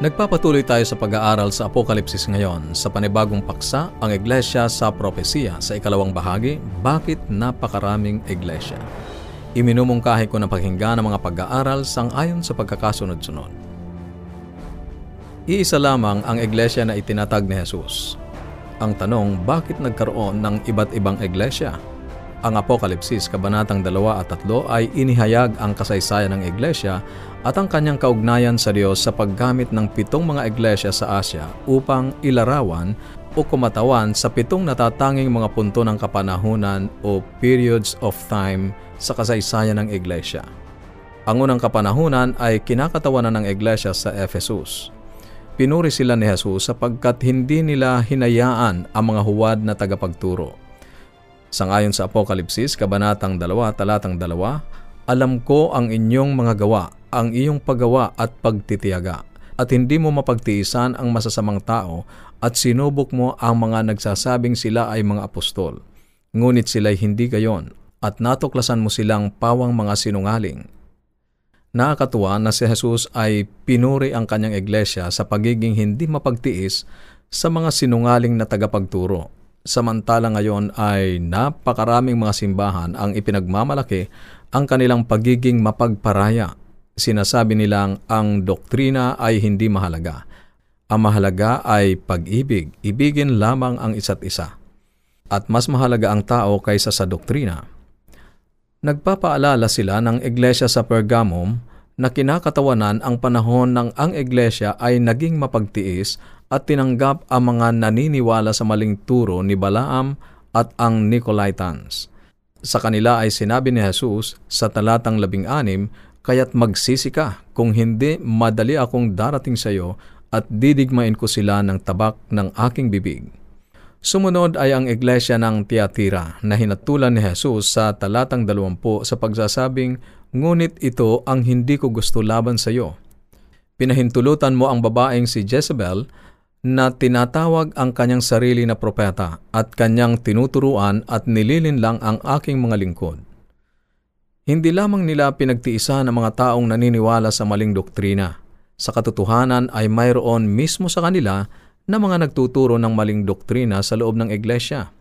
Nagpapatuloy tayo sa pag-aaral sa Apokalipsis ngayon sa panibagong paksa, ang Iglesia sa Propesiya sa ikalawang bahagi, Bakit Napakaraming Iglesia? Iminumungkahi ko na pakinggan ang mga pag-aaral sang ayon sa pagkakasunod-sunod. Iisa lamang ang Iglesia na itinatag ni Jesus. Ang tanong, bakit nagkaroon ng iba't ibang Iglesia? Ang Apokalipsis, Kabanatang 2 at 3 ay inihayag ang kasaysayan ng Iglesia at ang kanyang kaugnayan sa Diyos sa paggamit ng pitong mga iglesia sa Asya upang ilarawan o kumatawan sa pitong natatanging mga punto ng kapanahunan o periods of time sa kasaysayan ng iglesia. Ang unang kapanahunan ay kinakatawanan ng iglesia sa Ephesus. Pinuri sila ni Jesus sapagkat hindi nila hinayaan ang mga huwad na tagapagturo. Sangayon sa Apokalipsis, Kabanatang 2, Talatang 2, Alam ko ang inyong mga gawa, ang iyong paggawa at pagtitiyaga, at hindi mo mapagtiisan ang masasamang tao, at sinubok mo ang mga nagsasabing sila ay mga apostol. Ngunit sila'y hindi gayon, at natuklasan mo silang pawang mga sinungaling. Nakakatuwa na si Jesus ay pinuri ang kanyang iglesia sa pagiging hindi mapagtiis sa mga sinungaling na tagapagturo Samantala ngayon ay napakaraming mga simbahan ang ipinagmamalaki ang kanilang pagiging mapagparaya. Sinasabi nilang ang doktrina ay hindi mahalaga. Ang mahalaga ay pag-ibig, ibigin lamang ang isa't isa. At mas mahalaga ang tao kaysa sa doktrina. Nagpapaalala sila ng iglesia sa Pergamum na kinakatawanan ang panahon ng ang iglesia ay naging mapagtiis at tinanggap ang mga naniniwala sa maling turo ni Balaam at ang Nicolaitans. Sa kanila ay sinabi ni Jesus sa talatang labing anim, Kaya't magsisi ka, kung hindi madali akong darating sa iyo at didigmain ko sila ng tabak ng aking bibig. Sumunod ay ang iglesia ng Tiatira na hinatulan ni Jesus sa talatang 20 sa pagsasabing, Ngunit ito ang hindi ko gusto laban sa iyo. Pinahintulutan mo ang babaeng si Jezebel na tinatawag ang kanyang sarili na propeta at kanyang tinuturuan at nililin lang ang aking mga lingkod. Hindi lamang nila pinagtiisan ang mga taong naniniwala sa maling doktrina. Sa katotohanan ay mayroon mismo sa kanila na mga nagtuturo ng maling doktrina sa loob ng iglesia.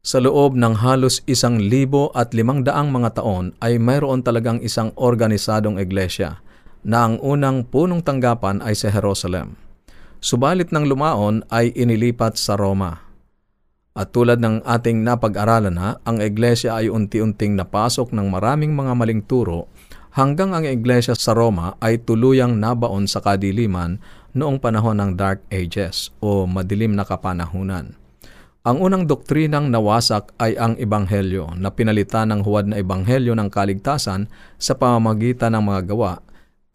Sa loob ng halos isang libo at limang daang mga taon ay mayroon talagang isang organisadong iglesia na ang unang punong tanggapan ay sa Jerusalem. Subalit ng lumaon ay inilipat sa Roma. At tulad ng ating napag-aralan na, ang iglesia ay unti-unting napasok ng maraming mga maling turo hanggang ang iglesia sa Roma ay tuluyang nabaon sa kadiliman noong panahon ng Dark Ages o madilim na kapanahunan. Ang unang doktrinang nawasak ay ang ebanghelyo na pinalitan ng huwad na ebanghelyo ng kaligtasan sa pamamagitan ng mga gawa,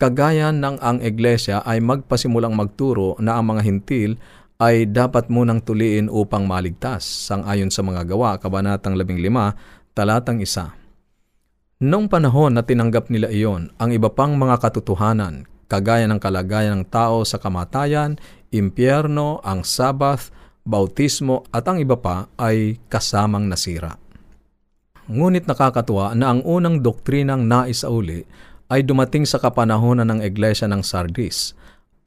kagaya ng ang iglesia ay magpasimulang magturo na ang mga hintil ay dapat munang tuliin upang maligtas, sangayon sa mga gawa, Kabanatang 15, talatang 1. Noong panahon na tinanggap nila iyon, ang iba pang mga katotohanan, kagaya ng kalagayan ng tao sa kamatayan, impyerno, ang Sabbath, bautismo at ang iba pa ay kasamang nasira. Ngunit nakakatuwa na ang unang doktrinang naisauli ay dumating sa kapanahonan ng Iglesia ng Sardis,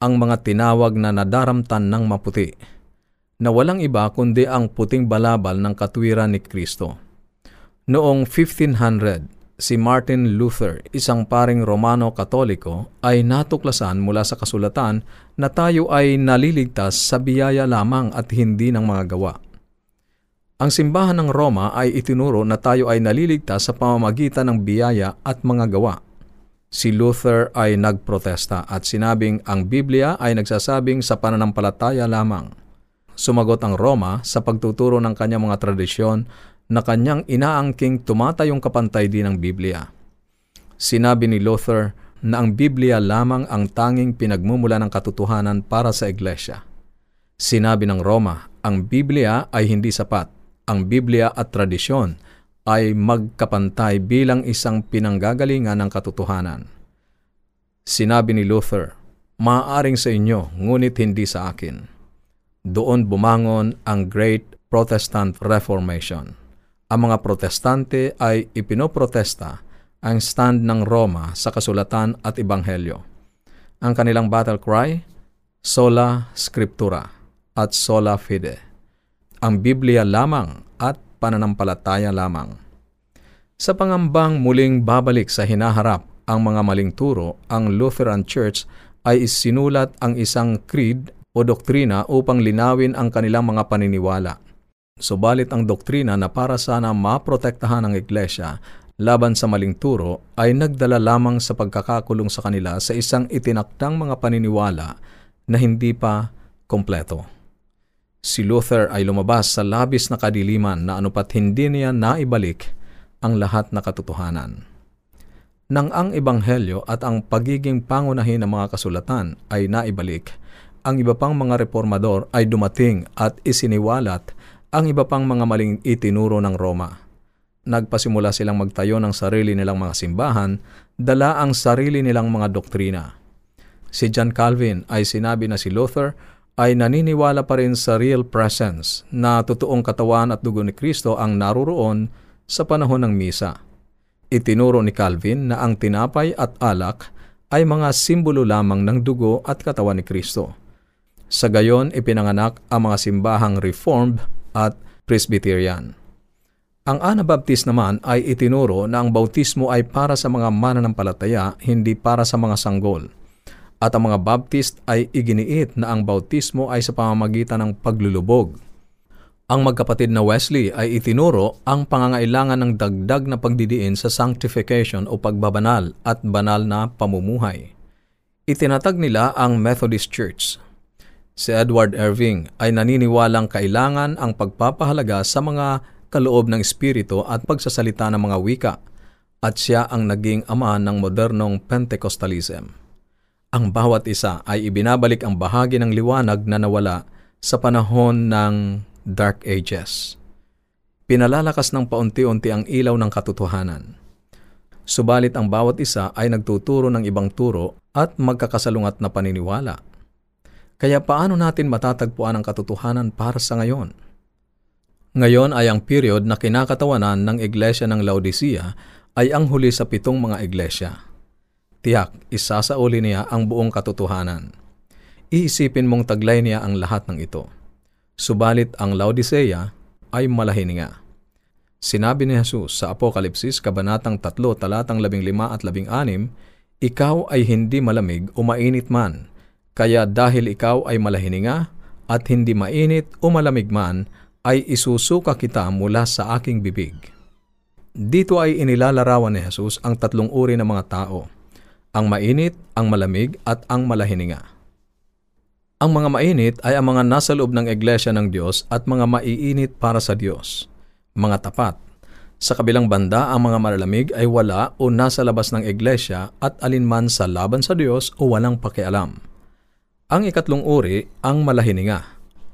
ang mga tinawag na nadaramtan ng maputi, na walang iba kundi ang puting balabal ng katwiran ni Kristo. Noong 1500, si Martin Luther, isang paring Romano Katoliko, ay natuklasan mula sa kasulatan na tayo ay naliligtas sa biyaya lamang at hindi ng mga gawa. Ang simbahan ng Roma ay itinuro na tayo ay naliligtas sa pamamagitan ng biyaya at mga gawa. Si Luther ay nagprotesta at sinabing ang Biblia ay nagsasabing sa pananampalataya lamang. Sumagot ang Roma sa pagtuturo ng kanyang mga tradisyon na kanyang inaangking tumatayong kapantay din ng Biblia. Sinabi ni Luther na ang Biblia lamang ang tanging pinagmumula ng katotohanan para sa Iglesia. Sinabi ng Roma, ang Biblia ay hindi sapat. Ang Biblia at tradisyon ay magkapantay bilang isang pinanggagalingan ng katotohanan. Sinabi ni Luther, maaaring sa inyo, ngunit hindi sa akin. Doon bumangon ang Great Protestant Reformation ang mga protestante ay ipinoprotesta ang stand ng Roma sa kasulatan at ebanghelyo. Ang kanilang battle cry, sola scriptura at sola fide. Ang Biblia lamang at pananampalataya lamang. Sa pangambang muling babalik sa hinaharap ang mga maling turo, ang Lutheran Church ay isinulat ang isang creed o doktrina upang linawin ang kanilang mga paniniwala. Subalit ang doktrina na para sana maprotektahan ang iglesia laban sa maling turo ay nagdala lamang sa pagkakakulong sa kanila sa isang itinakdang mga paniniwala na hindi pa kompleto. Si Luther ay lumabas sa labis na kadiliman na anupat hindi niya naibalik ang lahat na katotohanan. Nang ang ebanghelyo at ang pagiging pangunahin ng mga kasulatan ay naibalik, ang iba pang mga reformador ay dumating at isiniwalat ang iba pang mga maling itinuro ng Roma nagpasimula silang magtayo ng sarili nilang mga simbahan, dala ang sarili nilang mga doktrina. Si John Calvin ay sinabi na si Luther ay naniniwala pa rin sa real presence na totoong katawan at dugo ni Kristo ang naroroon sa panahon ng misa. Itinuro ni Calvin na ang tinapay at alak ay mga simbolo lamang ng dugo at katawan ni Kristo. Sa gayon, ipinanganak ang mga simbahang Reformed at Presbyterian. Ang Anabaptist naman ay itinuro na ang bautismo ay para sa mga mananampalataya, hindi para sa mga sanggol. At ang mga Baptist ay iginiit na ang bautismo ay sa pamamagitan ng paglulubog. Ang magkapatid na Wesley ay itinuro ang pangangailangan ng dagdag na pagdidiin sa sanctification o pagbabanal at banal na pamumuhay. Itinatag nila ang Methodist Church. Si Edward Irving ay naniniwalang kailangan ang pagpapahalaga sa mga kaloob ng espiritu at pagsasalita ng mga wika, at siya ang naging ama ng modernong Pentecostalism. Ang bawat isa ay ibinabalik ang bahagi ng liwanag na nawala sa panahon ng Dark Ages. Pinalalakas ng paunti-unti ang ilaw ng katotohanan. Subalit ang bawat isa ay nagtuturo ng ibang turo at magkakasalungat na paniniwala. Kaya paano natin matatagpuan ang katotohanan para sa ngayon? Ngayon ay ang period na kinakatawanan ng Iglesia ng Laodicea ay ang huli sa pitong mga iglesia. Tiyak, isasauli niya ang buong katotohanan. Iisipin mong taglay niya ang lahat ng ito. Subalit ang Laodicea ay malahininga. Sinabi ni Jesus sa Apokalipsis Kabanatang 3, talatang 15 at 16, Ikaw ay hindi malamig o mainit man, kaya dahil ikaw ay malahininga at hindi mainit o malamig man, ay isusuka kita mula sa aking bibig. Dito ay inilalarawan ni Jesus ang tatlong uri ng mga tao, ang mainit, ang malamig at ang malahininga. Ang mga mainit ay ang mga nasa loob ng iglesia ng Diyos at mga maiinit para sa Diyos, mga tapat. Sa kabilang banda, ang mga malalamig ay wala o nasa labas ng iglesia at alinman sa laban sa Diyos o walang pakialam. Ang ikatlong uri, ang malahininga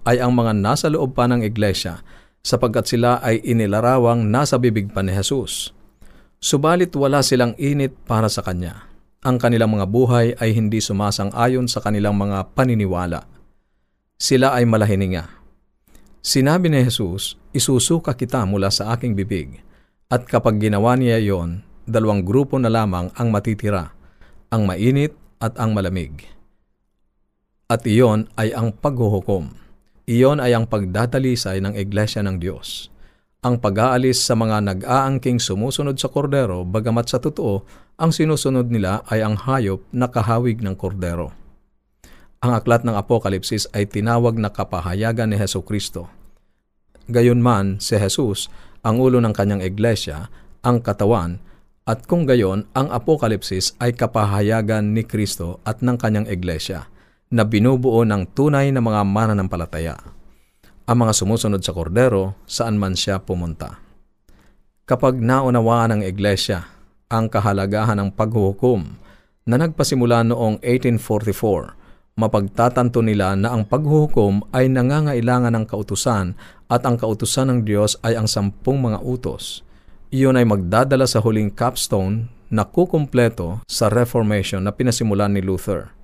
ay ang mga nasa loob pa ng iglesia sapagkat sila ay inilarawang nasa bibig pa ni Jesus. Subalit wala silang init para sa Kanya. Ang kanilang mga buhay ay hindi sumasang-ayon sa kanilang mga paniniwala. Sila ay malahininga. Sinabi ni Jesus, isusuka kita mula sa aking bibig. At kapag ginawa niya iyon, dalawang grupo na lamang ang matitira, ang mainit at ang malamig. At iyon ay ang paghuhukom. Iyon ay ang pagdadalisay ng Iglesia ng Diyos. Ang pag-aalis sa mga nag-aangking sumusunod sa kordero bagamat sa totoo, ang sinusunod nila ay ang hayop na kahawig ng kordero. Ang aklat ng Apokalipsis ay tinawag na kapahayagan ni Heso Kristo. Gayunman, si Jesus, ang ulo ng kanyang iglesia, ang katawan, at kung gayon, ang Apokalipsis ay kapahayagan ni Kristo at ng kanyang iglesia na binubuo ng tunay na mga mananampalataya, ang mga sumusunod sa kordero saan man siya pumunta. Kapag naunawaan ng Iglesia ang kahalagahan ng paghuhukom na nagpasimula noong 1844, mapagtatanto nila na ang paghuhukom ay nangangailangan ng kautusan at ang kautusan ng Diyos ay ang sampung mga utos. Iyon ay magdadala sa huling capstone na kukumpleto sa Reformation na pinasimulan ni Luther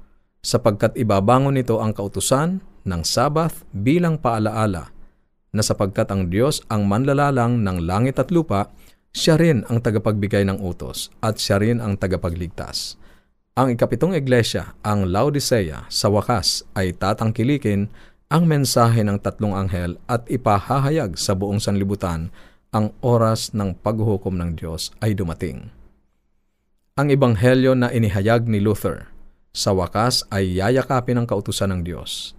sapagkat ibabangon nito ang kautusan ng Sabbath bilang paalaala na sapagkat ang Diyos ang manlalalang ng langit at lupa, siya rin ang tagapagbigay ng utos at siya rin ang tagapagligtas. Ang ikapitong iglesia, ang Laodicea, sa wakas ay tatangkilikin ang mensahe ng tatlong anghel at ipahahayag sa buong sanlibutan ang oras ng paghuhukom ng Diyos ay dumating. Ang ebanghelyo na inihayag ni Luther sa wakas ay yayakapin ang kautusan ng Diyos.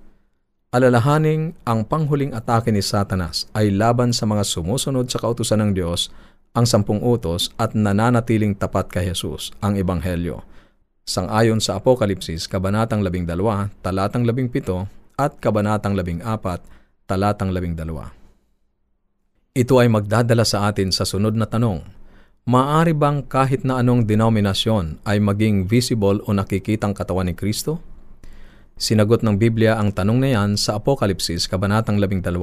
Alalahaning ang panghuling atake ni Satanas ay laban sa mga sumusunod sa kautusan ng Diyos, ang sampung utos at nananatiling tapat kay Jesus, ang Ebanghelyo. Sangayon sa Apokalipsis, Kabanatang 12, Talatang 17, at Kabanatang 14, talatang 12. Ito ay magdadala sa atin sa sunod na tanong. Maari bang kahit na anong denominasyon ay maging visible o nakikitang katawan ni Kristo? Sinagot ng Biblia ang tanong na yan sa Apokalipsis, Kabanatang 12.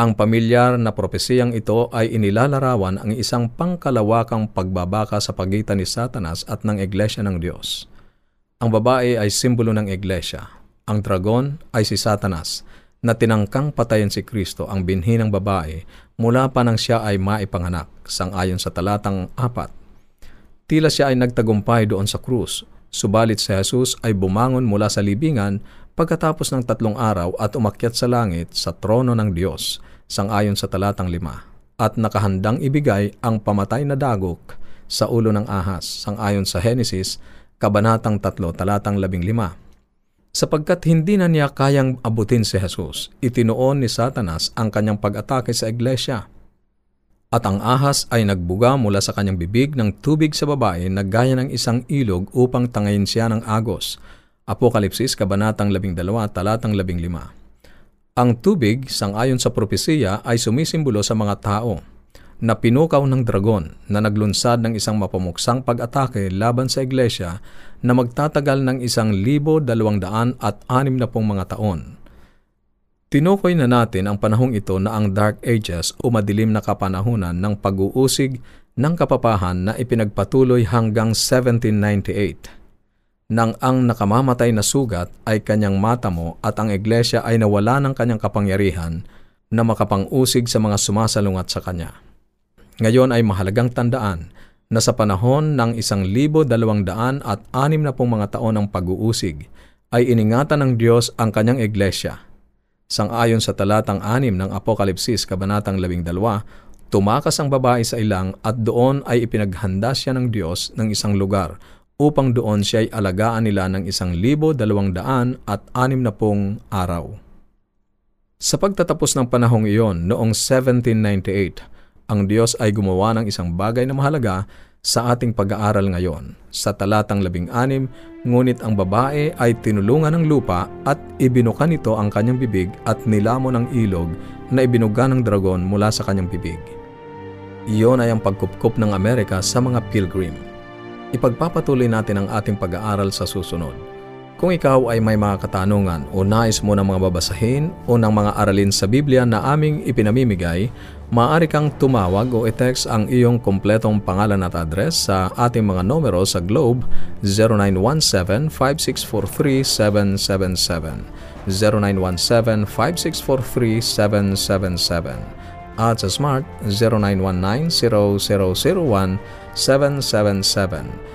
Ang pamilyar na propesiyang ito ay inilalarawan ang isang pangkalawakang pagbabaka sa pagitan ni Satanas at ng Iglesia ng Diyos. Ang babae ay simbolo ng Iglesia, ang dragon ay si Satanas na tinangkang patayin si Kristo ang binhi ng babae mula pa nang siya ay maipanganak, sangayon sa talatang apat. Tila siya ay nagtagumpay doon sa krus, subalit si Jesus ay bumangon mula sa libingan pagkatapos ng tatlong araw at umakyat sa langit sa trono ng Diyos, sangayon sa talatang lima, at nakahandang ibigay ang pamatay na dagok sa ulo ng ahas, sangayon sa Henesis, Kabanatang 3, talatang 15 Sapagkat hindi na niya kayang abutin si Jesus, itinuon ni Satanas ang kanyang pag-atake sa iglesia. At ang ahas ay nagbuga mula sa kanyang bibig ng tubig sa babae na gaya ng isang ilog upang tangayin siya ng agos. Apokalipsis, Kabanatang 12, Talatang 15. Ang tubig, sangayon sa propesiya, ay sumisimbolo sa mga tao na pinukaw ng dragon na naglunsad ng isang mapumuksang pag-atake laban sa iglesia na magtatagal ng isang libo dalawang daan at anim na pong mga taon. Tinukoy na natin ang panahong ito na ang Dark Ages o madilim na kapanahunan ng pag-uusig ng kapapahan na ipinagpatuloy hanggang 1798 nang ang nakamamatay na sugat ay kanyang matamo at ang iglesia ay nawala ng kanyang kapangyarihan na makapang-usig sa mga sumasalungat sa kanya. Ngayon ay mahalagang tandaan na sa panahon ng isang libo dalawang daan at anim na pong mga taon ng pag-uusig, ay iningatan ng Diyos ang kanyang iglesia. Sangayon sa talatang anim ng Apokalipsis, Kabanatang 12, tumakas ang babae sa ilang at doon ay ipinaghanda siya ng Diyos ng isang lugar upang doon siya ay alagaan nila ng isang libo dalawang daan at anim na pong araw. Sa pagtatapos ng panahong iyon noong 1798, ang Diyos ay gumawa ng isang bagay na mahalaga sa ating pag-aaral ngayon. Sa talatang labing anim, ngunit ang babae ay tinulungan ng lupa at ibinuka nito ang kanyang bibig at nilamon ng ilog na ibinuga ng dragon mula sa kanyang bibig. Iyon ay ang pagkupkup ng Amerika sa mga pilgrim. Ipagpapatuloy natin ang ating pag-aaral sa susunod. Kung ikaw ay may mga katanungan o nais mo ng mga babasahin o ng mga aralin sa Biblia na aming ipinamimigay, maaari kang tumawag o i-text ang iyong kompletong pangalan at address sa ating mga numero sa Globe 0917-5643-777, 0917-5643-777, at sa Smart 0919-0001-777,